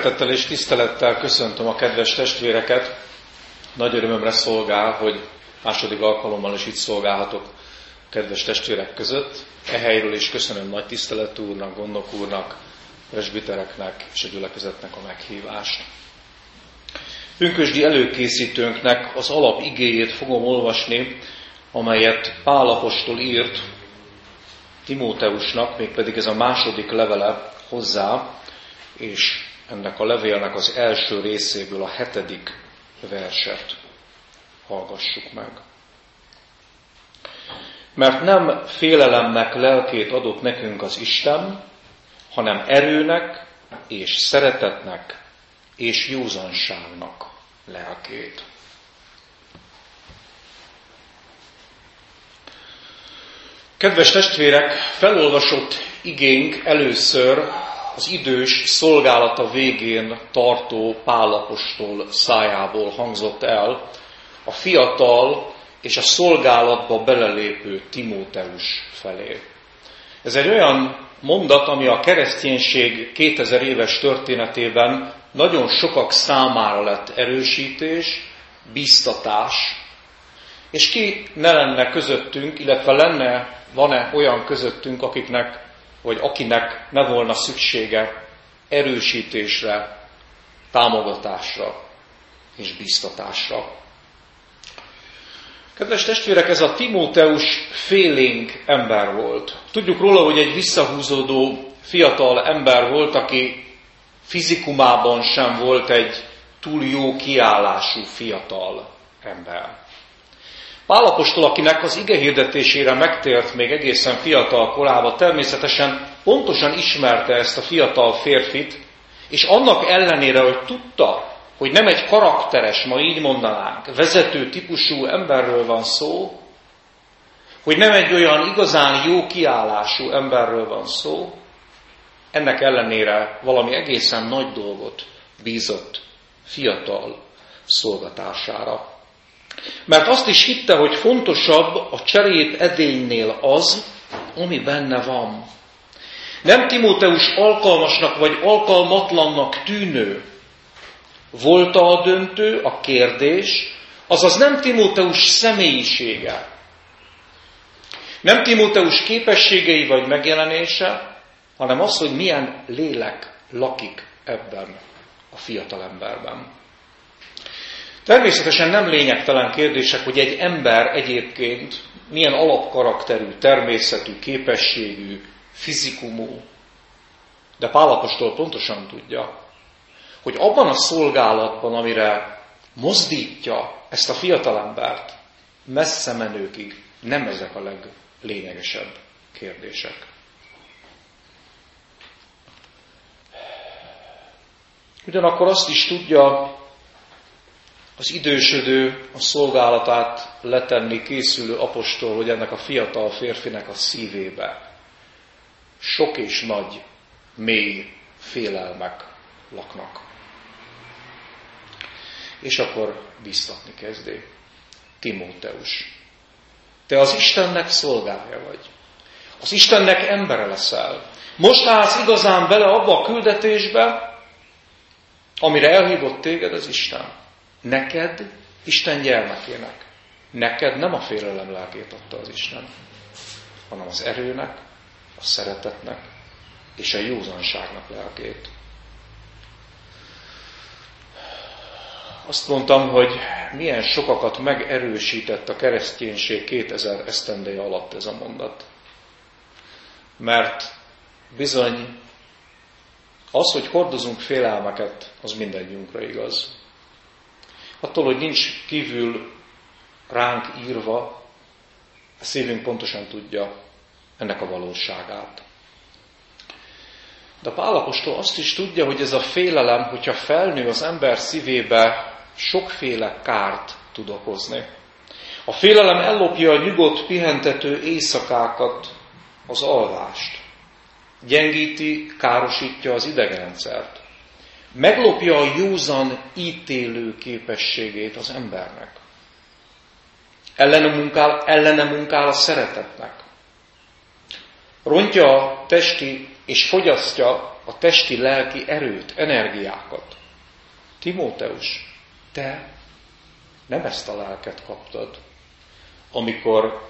Szeretettel és tisztelettel köszöntöm a kedves testvéreket. Nagy örömömre szolgál, hogy második alkalommal is itt szolgálhatok a kedves testvérek között. E helyről is köszönöm nagy tisztelet úrnak, gondok úrnak, presbitereknek és a gyülekezetnek a meghívást. Pünkösdi előkészítőnknek az alap igéjét fogom olvasni, amelyet Pálapostól írt Timóteusnak, mégpedig ez a második levele hozzá, és ennek a levélnek az első részéből a hetedik verset hallgassuk meg. Mert nem félelemnek lelkét adott nekünk az Isten, hanem erőnek és szeretetnek és józanságnak lelkét. Kedves testvérek, felolvasott igénk először az idős szolgálata végén tartó Pálapostól szájából hangzott el, a fiatal és a szolgálatba belelépő Timóteus felé. Ez egy olyan mondat, ami a kereszténység 2000 éves történetében nagyon sokak számára lett erősítés, biztatás, és ki ne lenne közöttünk, illetve lenne, van-e olyan közöttünk, akiknek vagy akinek ne volna szüksége erősítésre, támogatásra és biztatásra. Kedves testvérek, ez a Timóteus félénk ember volt. Tudjuk róla, hogy egy visszahúzódó fiatal ember volt, aki fizikumában sem volt egy túl jó kiállású fiatal ember. Pálapostól, akinek az ige hirdetésére megtért még egészen fiatal korában, természetesen pontosan ismerte ezt a fiatal férfit, és annak ellenére, hogy tudta, hogy nem egy karakteres, ma így mondanánk, vezető típusú emberről van szó, hogy nem egy olyan igazán jó kiállású emberről van szó, ennek ellenére valami egészen nagy dolgot bízott fiatal szolgatására. Mert azt is hitte, hogy fontosabb a cserét edénynél az, ami benne van. Nem Timóteus alkalmasnak vagy alkalmatlannak tűnő volt a döntő, a kérdés, azaz nem Timóteus személyisége, nem Timóteus képességei vagy megjelenése, hanem az, hogy milyen lélek lakik ebben a fiatalemberben. Természetesen nem lényegtelen kérdések, hogy egy ember egyébként milyen alapkarakterű, természetű, képességű, fizikumú. De Pálapostól pontosan tudja, hogy abban a szolgálatban, amire mozdítja ezt a fiatalembert, messze menőkig nem ezek a leglényegesebb kérdések. Ugyanakkor azt is tudja, az idősödő, a szolgálatát letenni készülő apostol, hogy ennek a fiatal férfinek a szívébe sok és nagy, mély félelmek laknak. És akkor biztatni kezdé. Timóteus, te az Istennek szolgálja vagy. Az Istennek embere leszel. Most állsz igazán bele abba a küldetésbe, amire elhívott téged az Isten. Neked, Isten gyermekének, neked nem a félelem lelkét adta az Isten, hanem az erőnek, a szeretetnek és a józanságnak lelkét. Azt mondtam, hogy milyen sokakat megerősített a kereszténység 2000 esztendeje alatt ez a mondat. Mert bizony az, hogy hordozunk félelmeket, az mindegyünkre igaz. Attól, hogy nincs kívül ránk írva, a szívünk pontosan tudja ennek a valóságát. De Pálapostól azt is tudja, hogy ez a félelem, hogyha felnő az ember szívébe, sokféle kárt tud okozni. A félelem ellopja a nyugodt, pihentető éjszakákat, az alvást. Gyengíti, károsítja az idegrendszert meglopja a józan ítélő képességét az embernek. Ellene munkál, ellene munkál a szeretetnek. rontja a testi és fogyasztja a testi-lelki erőt, energiákat. Timóteus, te nem ezt a lelket kaptad, amikor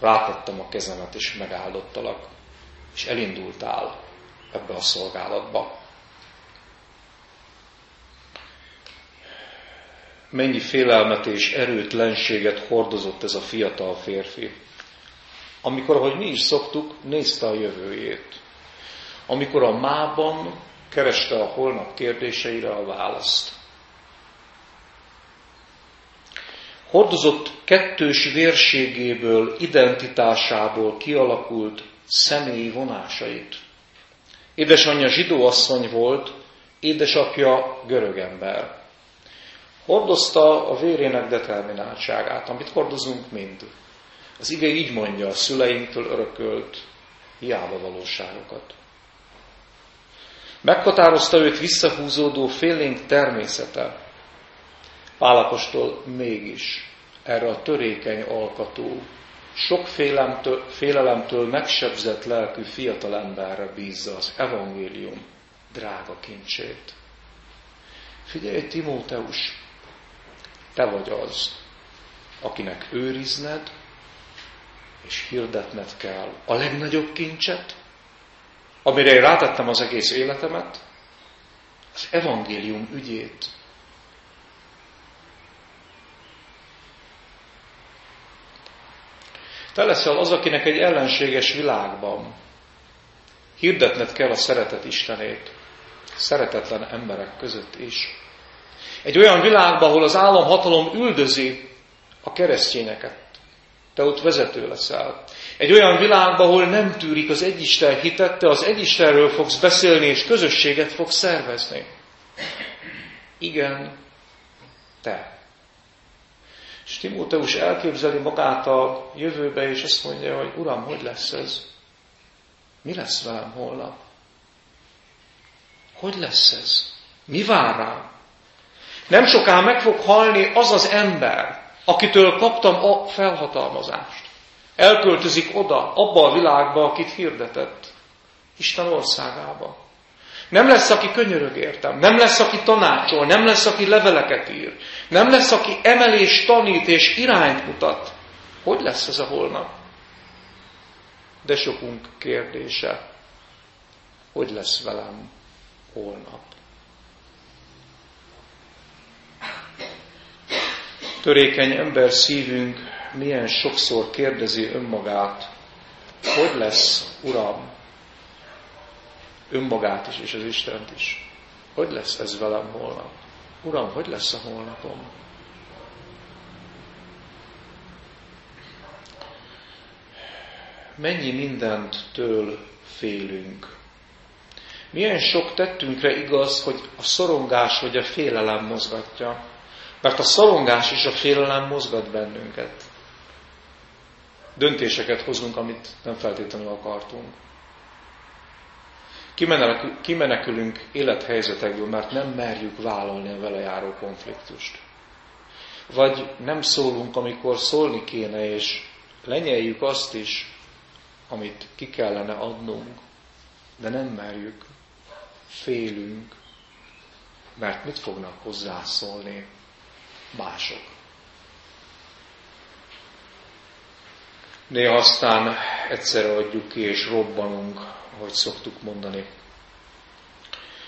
rátettem a kezemet és megáldottalak, és elindultál ebbe a szolgálatba. Mennyi félelmet és erőtlenséget hordozott ez a fiatal férfi. Amikor, ahogy mi is szoktuk, nézte a jövőjét. Amikor a mában kereste a holnap kérdéseire a választ. Hordozott kettős vérségéből, identitásából kialakult személyi vonásait. Édesanyja zsidóasszony volt, édesapja görög ember. Hordozta a vérének determináltságát, amit hordozunk mind. Az ige így mondja, a szüleinktől örökölt hiába valóságokat. Meghatározta őt visszahúzódó félénk természete. Pálapostól mégis erre a törékeny alkatú, sok félemtől, félelemtől megsebzett lelkű fiatal emberre bízza az evangélium drága kincsét. Figyelj, Timóteus, te vagy az, akinek őrizned és hirdetned kell a legnagyobb kincset, amire én rátettem az egész életemet, az evangélium ügyét. Te leszel az, akinek egy ellenséges világban hirdetned kell a szeretet Istenét, szeretetlen emberek között is. Egy olyan világban, ahol az államhatalom üldözi a keresztényeket, te ott vezető leszel. Egy olyan világban, ahol nem tűrik az egyisten hitet, te az egyistenről fogsz beszélni, és közösséget fogsz szervezni. Igen, te. És Timóteus elképzeli magát a jövőbe, és azt mondja, hogy Uram, hogy lesz ez? Mi lesz velem holnap? Hogy lesz ez? Mi vár rám? Nem soká meg fog halni az az ember, akitől kaptam a felhatalmazást. Elköltözik oda, abba a világba, akit hirdetett. Isten országába. Nem lesz, aki könyörög értem, nem lesz, aki tanácsol, nem lesz, aki leveleket ír, nem lesz, aki emelés tanít és irányt mutat. Hogy lesz ez a holnap? De sokunk kérdése, hogy lesz velem holnap? Törékeny ember szívünk milyen sokszor kérdezi önmagát, hogy lesz, Uram, önmagát is, és az Istent is. Hogy lesz ez velem holnap? Uram, hogy lesz a holnapom? Mennyi mindent től félünk. Milyen sok tettünkre igaz, hogy a szorongás vagy a félelem mozgatja. Mert a szorongás és a félelem mozgat bennünket. Döntéseket hozunk, amit nem feltétlenül akartunk. Kimenekülünk élethelyzetekből, mert nem merjük vállalni a vele járó konfliktust. Vagy nem szólunk, amikor szólni kéne, és lenyeljük azt is, amit ki kellene adnunk, de nem merjük, félünk, mert mit fognak hozzászólni mások. Néha aztán egyszerre adjuk ki és robbanunk, ahogy szoktuk mondani.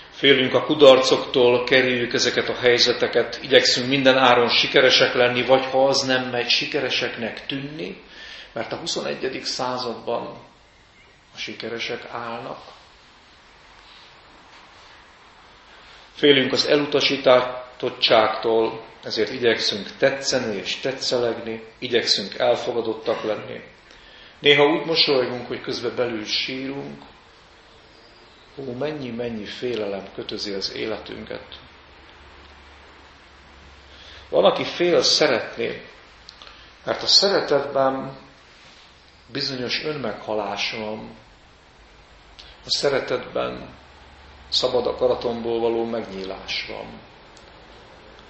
Félünk a kudarcoktól, kerüljük ezeket a helyzeteket, igyekszünk minden áron sikeresek lenni, vagy ha az nem megy, sikereseknek tűnni, mert a 21. században a sikeresek állnak. Félünk az elutasítottságtól, ezért igyekszünk tetszeni és tetszelegni, igyekszünk elfogadottak lenni. Néha úgy mosolygunk, hogy közben belül sírunk. Ó, mennyi-mennyi félelem kötözi az életünket. Van, aki fél szeretni, mert a szeretetben bizonyos önmeghalás van. A szeretetben szabad akaratomból való megnyílás van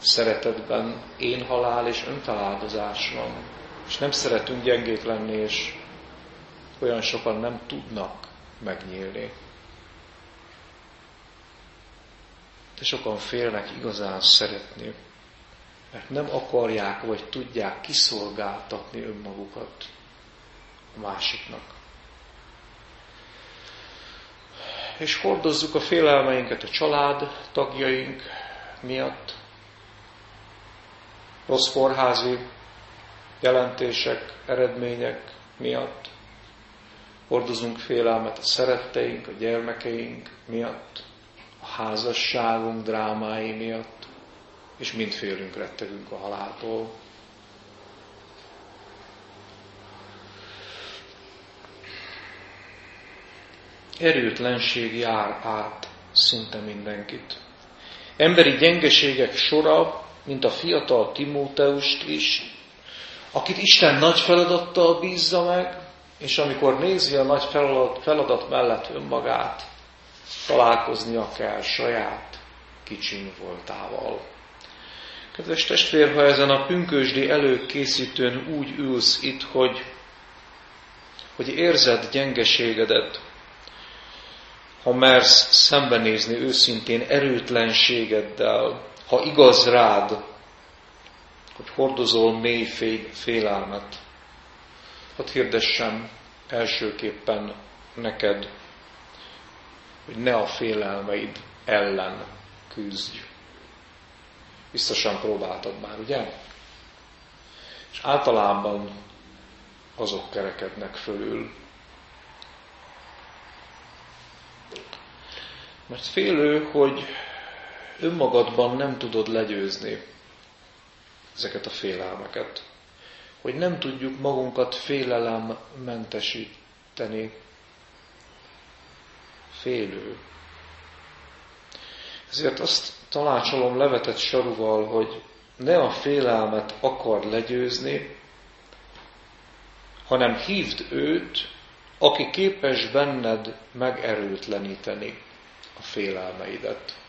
szeretetben én halál és önfeláldozás van. És nem szeretünk gyengék lenni, és olyan sokan nem tudnak megnyílni. De sokan félnek igazán szeretni, mert nem akarják vagy tudják kiszolgáltatni önmagukat a másiknak. És hordozzuk a félelmeinket a család tagjaink miatt, rossz kórházi jelentések, eredmények miatt, hordozunk félelmet a szeretteink, a gyermekeink miatt, a házasságunk drámái miatt, és mind félünk, rettegünk a haláltól. Erőtlenség jár át szinte mindenkit. Emberi gyengeségek sora, mint a fiatal Timóteust is, akit Isten nagy feladattal bízza meg, és amikor nézi a nagy feladat, feladat mellett önmagát, találkoznia kell saját kicsiny voltával. Kedves testvér, ha ezen a pünkösdi előkészítőn úgy ülsz itt, hogy, hogy érzed gyengeségedet, ha mersz szembenézni őszintén erőtlenségeddel, ha igaz rád, hogy hordozol mély félelmet, hadd hirdessem elsőképpen neked, hogy ne a félelmeid ellen küzdj. Biztosan próbáltad már, ugye? És általában azok kerekednek fölül. Mert félő, hogy önmagadban nem tudod legyőzni ezeket a félelmeket hogy nem tudjuk magunkat félelemmentesíteni. Félő. Ezért azt tanácsolom levetett saruval, hogy ne a félelmet akar legyőzni, hanem hívd őt, aki képes benned megerőtleníteni a félelmeidet.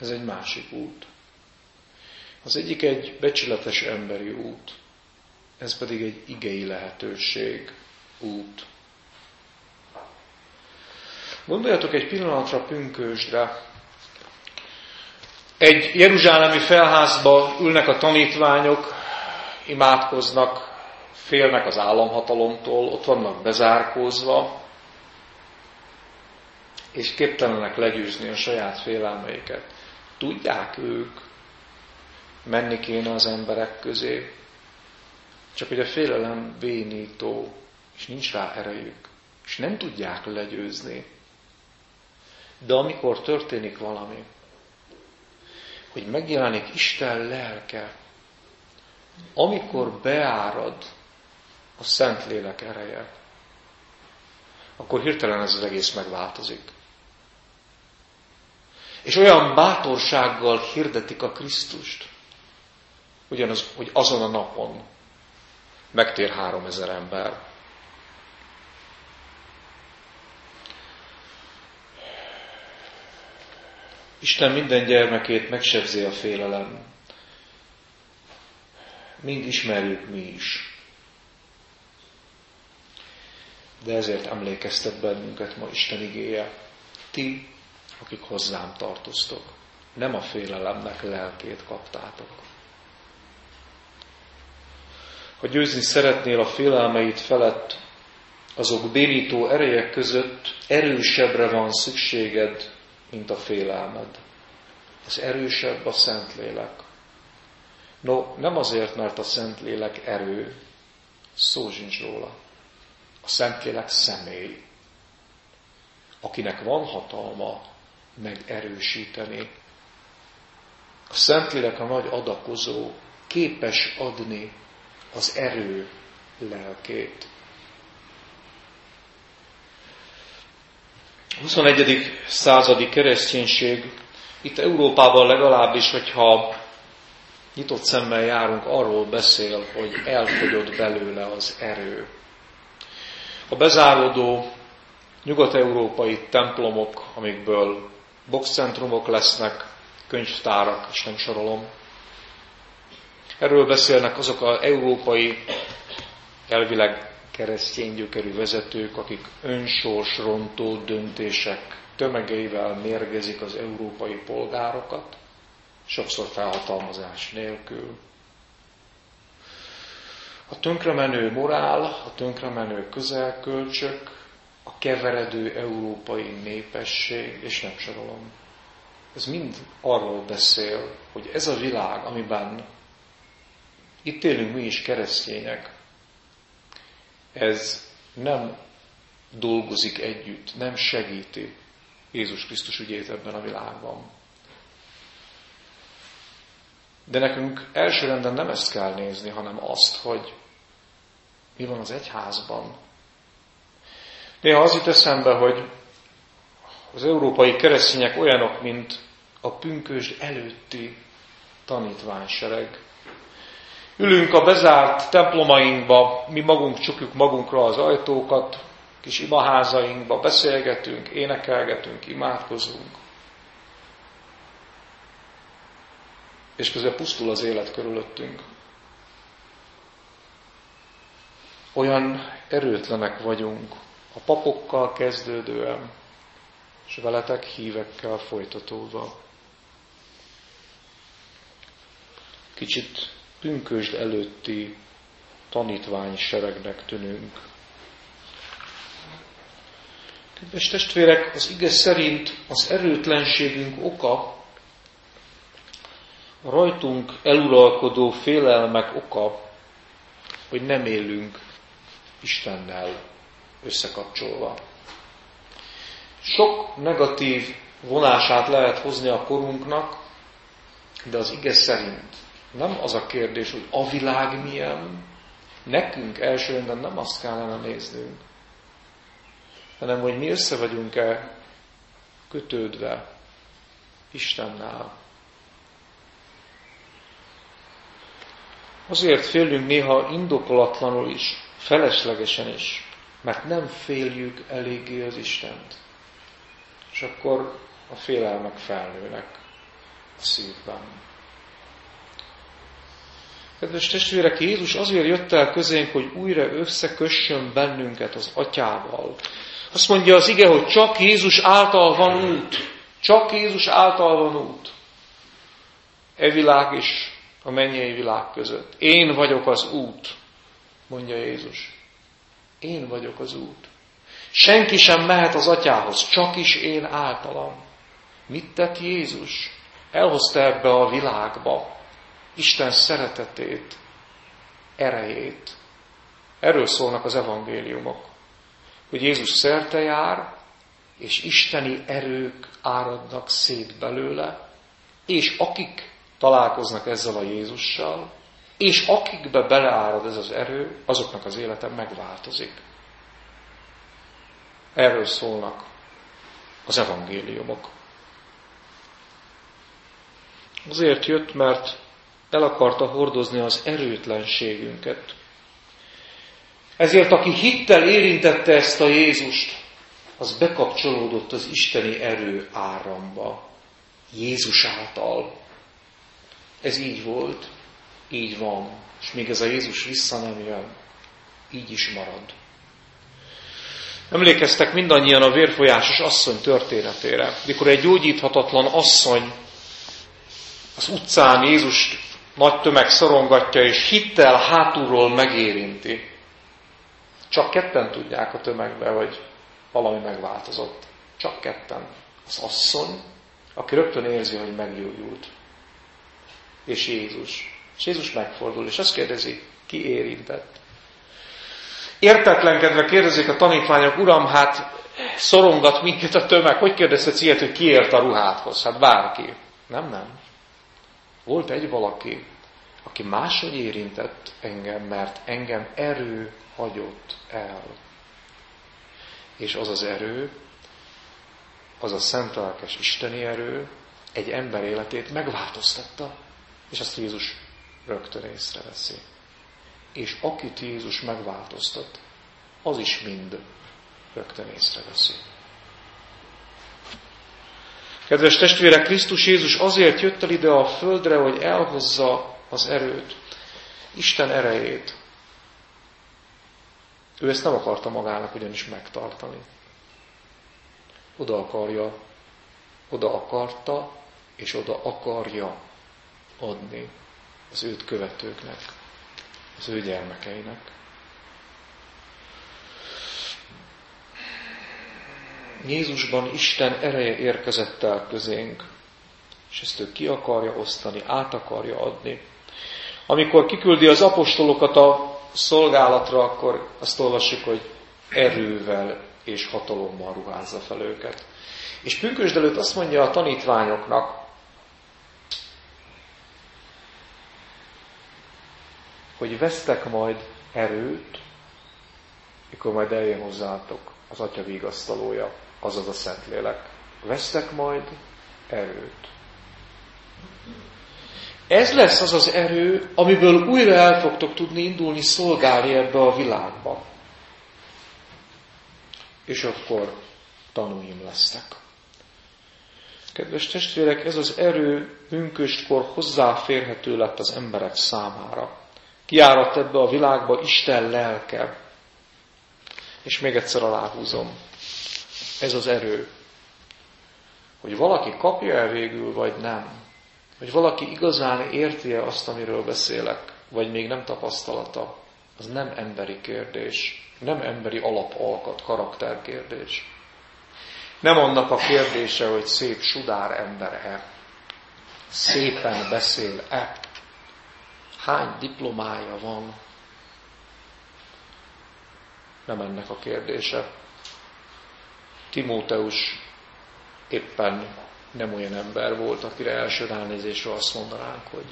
Ez egy másik út. Az egyik egy becsületes emberi út ez pedig egy igei lehetőség, út. Gondoljatok egy pillanatra pünkösdre. Egy jeruzsálemi felházba ülnek a tanítványok, imádkoznak, félnek az államhatalomtól, ott vannak bezárkózva, és képtelenek legyőzni a saját félelmeiket. Tudják ők, menni kéne az emberek közé, csak hogy a félelem bénító, és nincs rá erejük, és nem tudják legyőzni. De amikor történik valami, hogy megjelenik Isten lelke, amikor beárad a Szentlélek ereje, akkor hirtelen ez az egész megváltozik. És olyan bátorsággal hirdetik a Krisztust, ugyanaz, hogy azon a napon, megtér három ezer ember. Isten minden gyermekét megsebzi a félelem. Mind ismerjük mi is. De ezért emlékeztet bennünket ma Isten igéje. Ti, akik hozzám tartoztok, nem a félelemnek lelkét kaptátok, ha győzni szeretnél a félelmeid felett, azok bénító erejek között erősebbre van szükséged, mint a félelmed. Az erősebb a Szentlélek. No, nem azért, mert a Szentlélek erő, szó sincs róla. A Szentlélek személy, akinek van hatalma megerősíteni. A Szentlélek a nagy adakozó, képes adni az erő lelkét. A 21. századi kereszténység itt Európában legalábbis, hogyha nyitott szemmel járunk, arról beszél, hogy elfogyott belőle az erő. A bezáródó nyugat-európai templomok, amikből boxcentrumok lesznek, könyvtárak, és nem sorolom, Erről beszélnek azok az európai, elvileg keresztény gyökerű vezetők, akik önsorsrontó döntések tömegeivel mérgezik az európai polgárokat, sokszor felhatalmazás nélkül. A tönkremenő morál, a tönkremenő közelkölcsök, a keveredő európai népesség, és nem sorolom. Ez mind arról beszél, hogy ez a világ, amiben itt élünk mi is keresztények, ez nem dolgozik együtt, nem segíti Jézus Krisztus ügyét ebben a világban. De nekünk elsőrenden nem ezt kell nézni, hanem azt, hogy mi van az egyházban. Néha az jut eszembe, hogy az európai keresztények olyanok, mint a pünkösd előtti tanítványsereg. Ülünk a bezárt templomainkba, mi magunk csukjuk magunkra az ajtókat, kis imaházainkba, beszélgetünk, énekelgetünk, imádkozunk. És közben pusztul az élet körülöttünk. Olyan erőtlenek vagyunk, a papokkal kezdődően, és veletek hívekkel folytatódva. Kicsit pünkösd előtti tanítvány seregnek tűnünk. Kedves testvérek, az ige szerint az erőtlenségünk oka, a rajtunk eluralkodó félelmek oka, hogy nem élünk Istennel összekapcsolva. Sok negatív vonását lehet hozni a korunknak, de az ige szerint nem az a kérdés, hogy a világ milyen, nekünk elsőrendben nem azt kellene néznünk, hanem hogy mi össze vagyunk-e kötődve Istennel. Azért félünk néha indokolatlanul is, feleslegesen is, mert nem féljük eléggé az Istent. És akkor a félelmek felnőnek a szívben. Kedves testvérek, Jézus azért jött el közénk, hogy újra összekössön bennünket az atyával. Azt mondja az ige, hogy csak Jézus által van út. Csak Jézus által van út. E világ és a mennyei világ között. Én vagyok az út, mondja Jézus. Én vagyok az út. Senki sem mehet az atyához, csak is én általam. Mit tett Jézus? Elhozta ebbe a világba Isten szeretetét, erejét. Erről szólnak az evangéliumok. Hogy Jézus szerte jár, és isteni erők áradnak szét belőle, és akik találkoznak ezzel a Jézussal, és akikbe beleárad ez az erő, azoknak az élete megváltozik. Erről szólnak az evangéliumok. Azért jött, mert el akarta hordozni az erőtlenségünket. Ezért, aki hittel érintette ezt a Jézust, az bekapcsolódott az isteni erő áramba. Jézus által. Ez így volt, így van, és még ez a Jézus vissza nem jön, így is marad. Emlékeztek mindannyian a vérfolyásos asszony történetére, mikor egy gyógyíthatatlan asszony az utcán Jézust nagy tömeg szorongatja, és hittel hátulról megérinti. Csak ketten tudják a tömegbe, hogy valami megváltozott. Csak ketten. Az asszony, aki rögtön érzi, hogy meggyógyult. És Jézus. És Jézus megfordul, és azt kérdezi, ki érintett. Értetlenkedve kérdezik a tanítványok, Uram, hát szorongat minket a tömeg, hogy kérdezhetsz ilyet, hogy ki ért a ruhádhoz? Hát bárki. Nem, nem. Volt egy valaki, aki máshogy érintett engem, mert engem erő hagyott el. És az az erő, az a szent lelkes isteni erő egy ember életét megváltoztatta. És azt Jézus rögtön észreveszi. És akit Jézus megváltoztat, az is mind rögtön észreveszi. Kedves testvérek, Krisztus Jézus azért jött el ide a földre, hogy elhozza az erőt, Isten erejét. Ő ezt nem akarta magának ugyanis megtartani. Oda akarja, oda akarta, és oda akarja adni az őt követőknek, az ő gyermekeinek. Jézusban Isten ereje érkezett el közénk, és ezt ő ki akarja osztani, át akarja adni. Amikor kiküldi az apostolokat a szolgálatra, akkor azt olvassuk, hogy erővel és hatalommal ruházza fel őket. És pünkösd előtt azt mondja a tanítványoknak, hogy vesztek majd erőt, mikor majd eljön hozzátok az Atya vigasztalója, azaz a Szentlélek. Vesztek majd erőt. Ez lesz az az erő, amiből újra el fogtok tudni indulni szolgálni ebbe a világba. És akkor tanúim lesztek. Kedves testvérek, ez az erő bünköstkor hozzáférhető lett az emberek számára. Kiáradt ebbe a világba Isten lelke. És még egyszer aláhúzom. Ez az erő. Hogy valaki kapja el végül, vagy nem. Hogy valaki igazán érti -e azt, amiről beszélek, vagy még nem tapasztalata, az nem emberi kérdés, nem emberi alapalkat, karakterkérdés. Nem annak a kérdése, hogy szép sudár ember-e, szépen beszél-e, hány diplomája van. Nem ennek a kérdése. Timóteus éppen nem olyan ember volt, akire első ránézésre azt mondanánk, hogy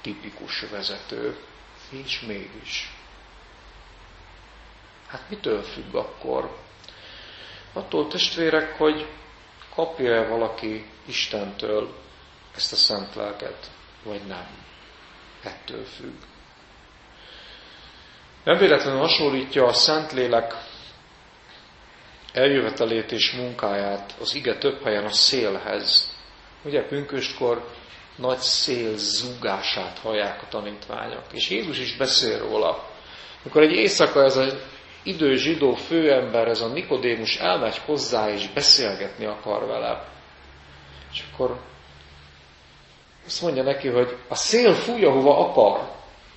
tipikus vezető, és mégis. Hát mitől függ akkor? Attól testvérek, hogy kapja-e valaki Istentől ezt a szent lelket, vagy nem. Ettől függ. Nem véletlenül hasonlítja a Szentlélek eljövetelét és munkáját az ige több helyen a szélhez. Ugye pünköstkor nagy szél zúgását hallják a tanítványok. És Jézus is beszél róla. Amikor egy éjszaka ez az idő zsidó főember, ez a Nikodémus elmegy hozzá és beszélgetni akar vele. És akkor azt mondja neki, hogy a szél fúj, ahova akar.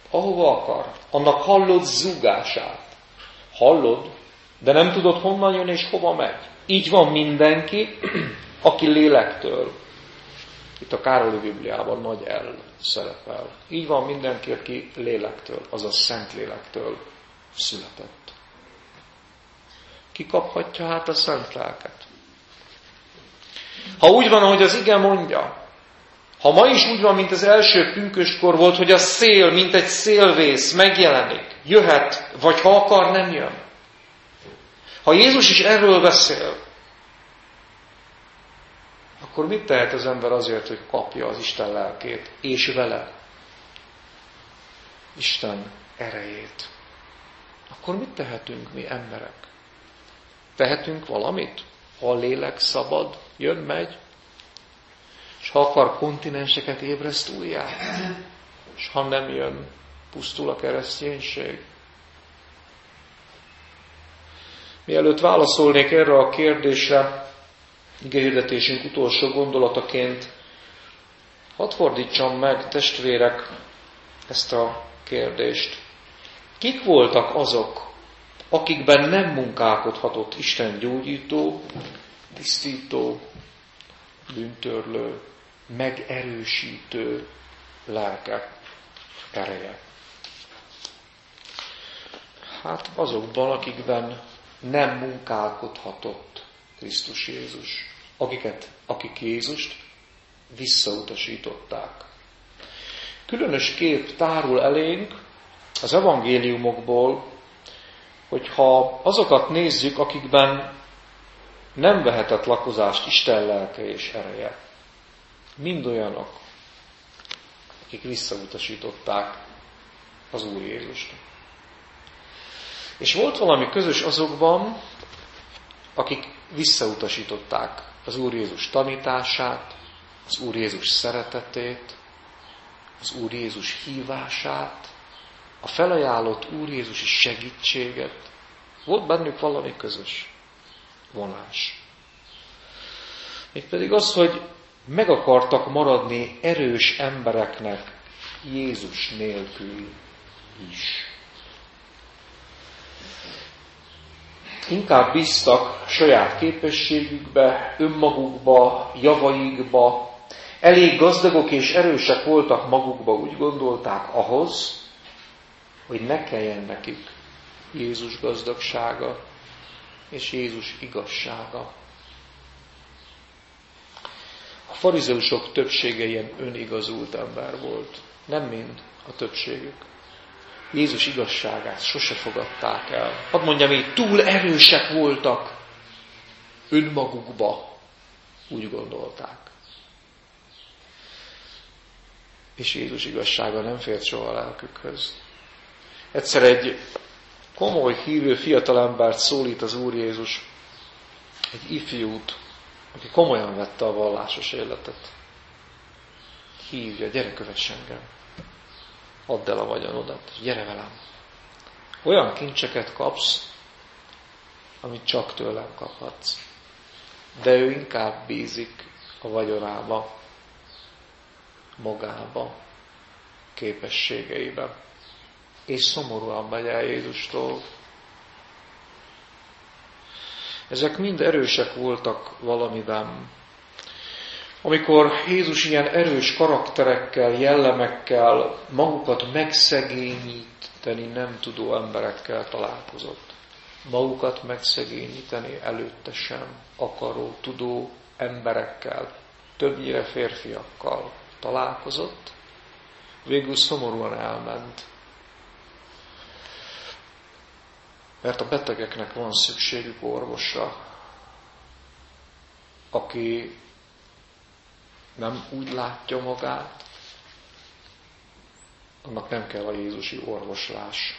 Ahova akar. Annak hallod zúgását. Hallod, de nem tudod honnan jön és hova megy. Így van mindenki, aki lélektől. Itt a Károli Bibliában nagy el szerepel. Így van mindenki, aki lélektől, azaz szent lélektől született. Ki kaphatja hát a szent lelket? Ha úgy van, ahogy az ige mondja, ha ma is úgy van, mint az első pünköskor volt, hogy a szél, mint egy szélvész megjelenik, jöhet, vagy ha akar, nem jön. Ha Jézus is erről beszél, akkor mit tehet az ember azért, hogy kapja az Isten lelkét, és vele Isten erejét? Akkor mit tehetünk mi emberek? Tehetünk valamit? Ha a lélek szabad, jön, megy, ha akar kontinenseket ébreszt újjá, és ha nem jön, pusztul a kereszténység. Mielőtt válaszolnék erre a kérdésre, igehirdetésünk utolsó gondolataként, hadd fordítsam meg, testvérek, ezt a kérdést. Kik voltak azok, akikben nem munkálkodhatott Isten gyógyító, tisztító, bűntörlő, megerősítő lelke ereje? Hát azokban, akikben nem munkálkodhatott Krisztus Jézus, akiket, akik Jézust visszautasították. Különös kép tárul elénk az evangéliumokból, hogyha azokat nézzük, akikben nem vehetett lakozást Isten lelke és ereje. Mind olyanok, akik visszautasították az Úr Jézust. És volt valami közös azokban, akik visszautasították az Úr Jézus tanítását, az Úr Jézus szeretetét, az Úr Jézus hívását, a felajánlott Úr Jézusi segítséget, Volt bennük valami közös vonás. Mégpedig az, hogy meg akartak maradni erős embereknek Jézus nélkül is. Inkább bíztak saját képességükbe, önmagukba, javaikba, elég gazdagok és erősek voltak magukba, úgy gondolták ahhoz, hogy ne kelljen nekik Jézus gazdagsága és Jézus igazsága. A farizeusok többsége ilyen önigazult ember volt. Nem mind a többségük. Jézus igazságát sose fogadták el. Hadd mondjam így, túl erősek voltak önmagukba, úgy gondolták. És Jézus igazsága nem fért soha a lelkükhöz. Egyszer egy komoly hívő fiatalembert szólít az Úr Jézus, egy ifjút, aki komolyan vette a vallásos életet. Hívja, gyere, kövess engem. Add el a vagyonodat, gyere velem. Olyan kincseket kapsz, amit csak tőlem kaphatsz. De ő inkább bízik a vagyonába, magába, képességeibe. És szomorúan megy el Jézustól, ezek mind erősek voltak valamiben. Amikor Jézus ilyen erős karakterekkel, jellemekkel, magukat megszegényíteni nem tudó emberekkel találkozott. Magukat megszegényíteni előtte sem akaró, tudó emberekkel, többnyire férfiakkal találkozott, végül szomorúan elment. Mert a betegeknek van szükségük orvosra, aki nem úgy látja magát, annak nem kell a Jézusi orvoslás.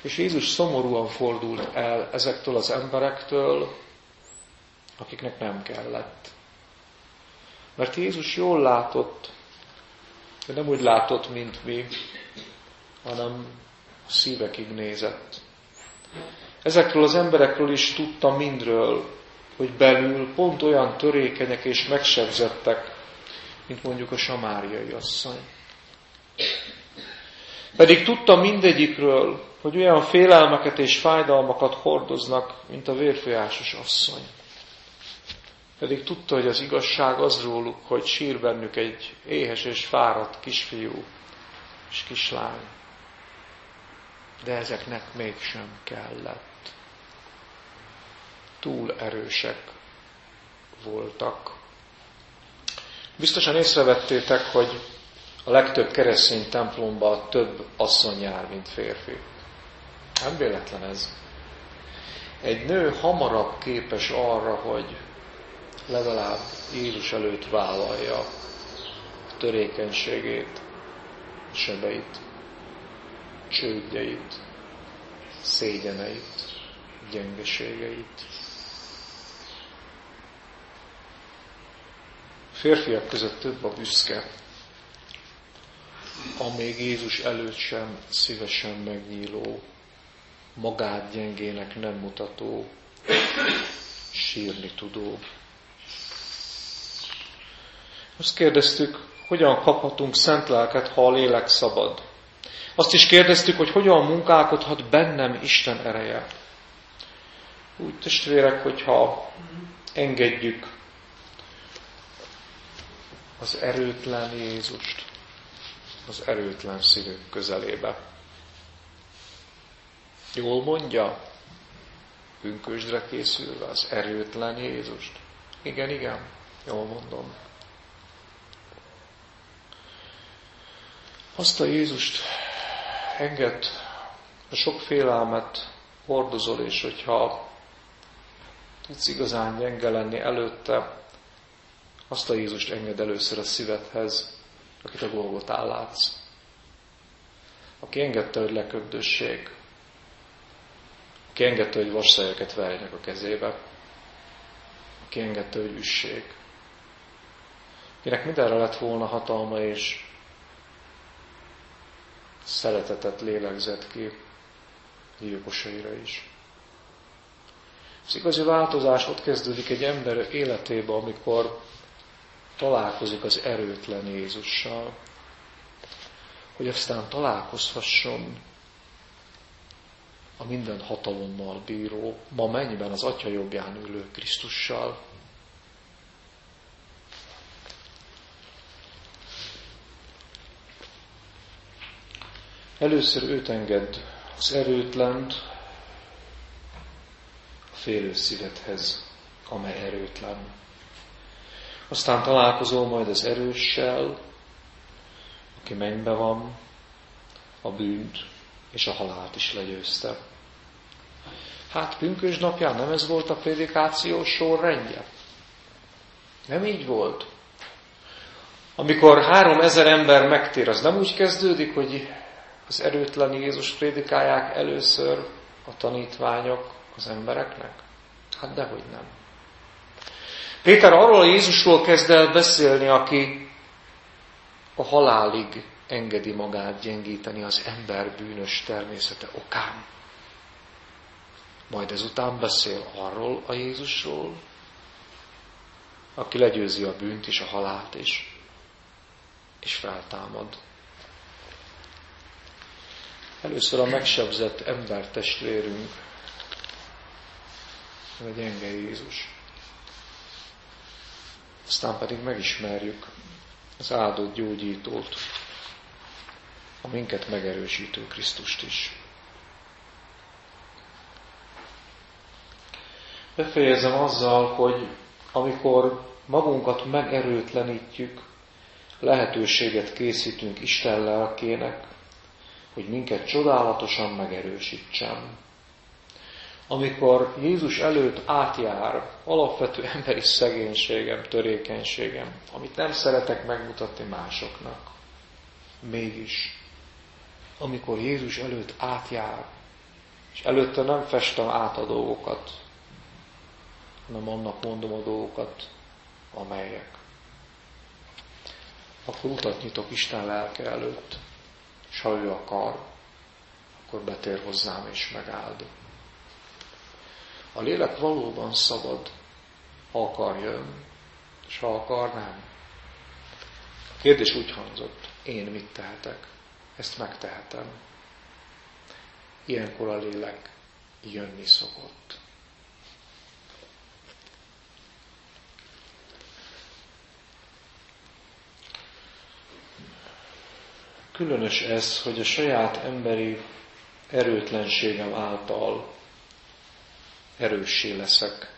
És Jézus szomorúan fordult el ezektől az emberektől, akiknek nem kellett. Mert Jézus jól látott, de nem úgy látott, mint mi, hanem szívekig nézett. Ezekről az emberekről is tudta mindről, hogy belül pont olyan törékenyek és megsebzettek, mint mondjuk a samáriai asszony. Pedig tudta mindegyikről, hogy olyan félelmeket és fájdalmakat hordoznak, mint a vérfolyásos asszony. Pedig tudta, hogy az igazság az róluk, hogy sír bennük egy éhes és fáradt kisfiú és kislány de ezeknek mégsem kellett. Túl erősek voltak. Biztosan észrevettétek, hogy a legtöbb keresztény templomban több asszony jár, mint férfi. Nem véletlen ez. Egy nő hamarabb képes arra, hogy legalább Jézus előtt vállalja a törékenységét, sebeit csődjeit, szégyeneit, gyengeségeit. A férfiak között több a büszke, amíg Jézus előtt sem szívesen megnyíló, magát gyengének nem mutató, sírni tudó. Azt kérdeztük, hogyan kaphatunk szent lelket, ha a lélek szabad. Azt is kérdeztük, hogy hogyan munkálkodhat bennem Isten ereje. Úgy testvérek, hogyha engedjük az erőtlen Jézust az erőtlen szívük közelébe. Jól mondja, pünkösdre készülve az erőtlen Jézust. Igen, igen, jól mondom. Azt a Jézust enged, sok félelmet hordozol, és hogyha tudsz igazán gyenge lenni előtte, azt a Jézust enged először a szívedhez, akit a Golgotán látsz. Aki engedte, hogy leköbdössék, aki engedte, hogy vasszajeket verjenek a kezébe, aki engedte, hogy üssék. Kinek mindenre lett volna hatalma és szeretetet lélegzett ki gyilkosaira is. Az igazi változás ott kezdődik egy ember életébe, amikor találkozik az erőtlen Jézussal, hogy aztán találkozhasson a minden hatalommal bíró, ma mennyiben az Atya jobbján ülő Krisztussal. Először őt enged az erőtlent a félő szívedhez, amely erőtlen. Aztán találkozol majd az erőssel, aki mennybe van, a bűnt és a halált is legyőzte. Hát pünkös napján nem ez volt a prédikáció sorrendje? Nem így volt. Amikor három ezer ember megtér, az nem úgy kezdődik, hogy az erőtlen Jézus prédikálják először a tanítványok az embereknek? Hát dehogy nem. Péter arról a Jézusról kezd el beszélni, aki a halálig engedi magát gyengíteni az ember bűnös természete okán. Majd ezután beszél arról a Jézusról, aki legyőzi a bűnt és a halált is, és feltámad. Először a megsebzett embertestvérünk, a gyenge Jézus. Aztán pedig megismerjük az áldott gyógyítót, a minket megerősítő Krisztust is. Befejezem azzal, hogy amikor magunkat megerőtlenítjük, lehetőséget készítünk Isten lelkének, hogy minket csodálatosan megerősítsen. Amikor Jézus előtt átjár alapvető emberi szegénységem, törékenységem, amit nem szeretek megmutatni másoknak, mégis, amikor Jézus előtt átjár, és előtte nem festem át a dolgokat, hanem annak mondom a dolgokat, amelyek. Akkor utat nyitok Isten lelke előtt, és ha ő akar, akkor betér hozzám és megáld. A lélek valóban szabad, ha akar jön, és ha akar nem. A kérdés úgy hangzott, én mit tehetek? Ezt megtehetem. Ilyenkor a lélek jönni szokott. Különös ez, hogy a saját emberi erőtlenségem által erőssé leszek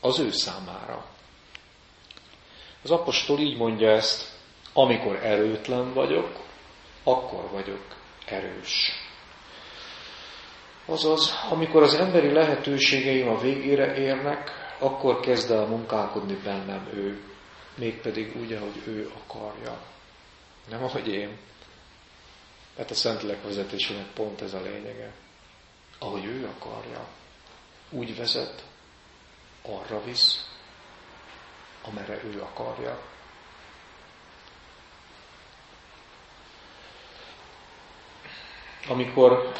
az ő számára. Az apostol így mondja ezt, amikor erőtlen vagyok, akkor vagyok erős. Azaz, amikor az emberi lehetőségeim a végére érnek, akkor kezd el munkálkodni bennem ő, mégpedig úgy, ahogy ő akarja. Nem ahogy én. Hát a Szentlélek vezetésének pont ez a lényege. Ahogy ő akarja, úgy vezet, arra visz, amerre ő akarja. Amikor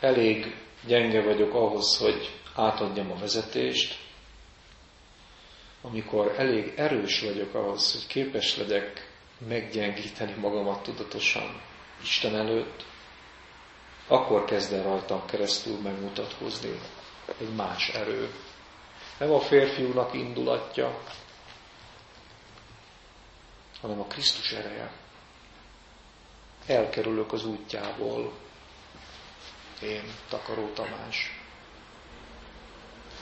elég gyenge vagyok ahhoz, hogy átadjam a vezetést, amikor elég erős vagyok ahhoz, hogy képes legyek meggyengíteni magamat tudatosan, Isten előtt, akkor kezd el rajtam keresztül megmutatkozni egy más erő. Nem a férfiúnak indulatja, hanem a Krisztus ereje. Elkerülök az útjából, én, Takaró Tamás,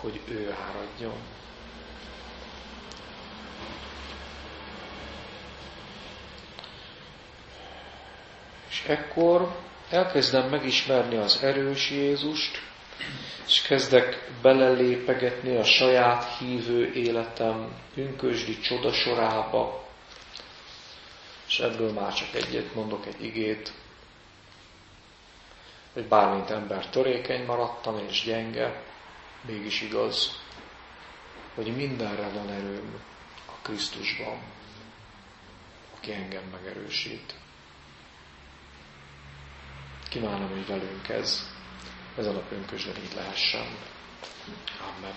hogy ő áradjon. És ekkor elkezdem megismerni az erős Jézust, és kezdek belelépegetni a saját hívő életem pünkösdi csodasorába, és ebből már csak egyet mondok, egy igét, hogy bármint ember törékeny maradtam és gyenge, mégis igaz, hogy mindenre van erőm a Krisztusban, aki engem megerősít. Kívánom, hogy velünk ez, ez a napön közben így lehessen. Amen.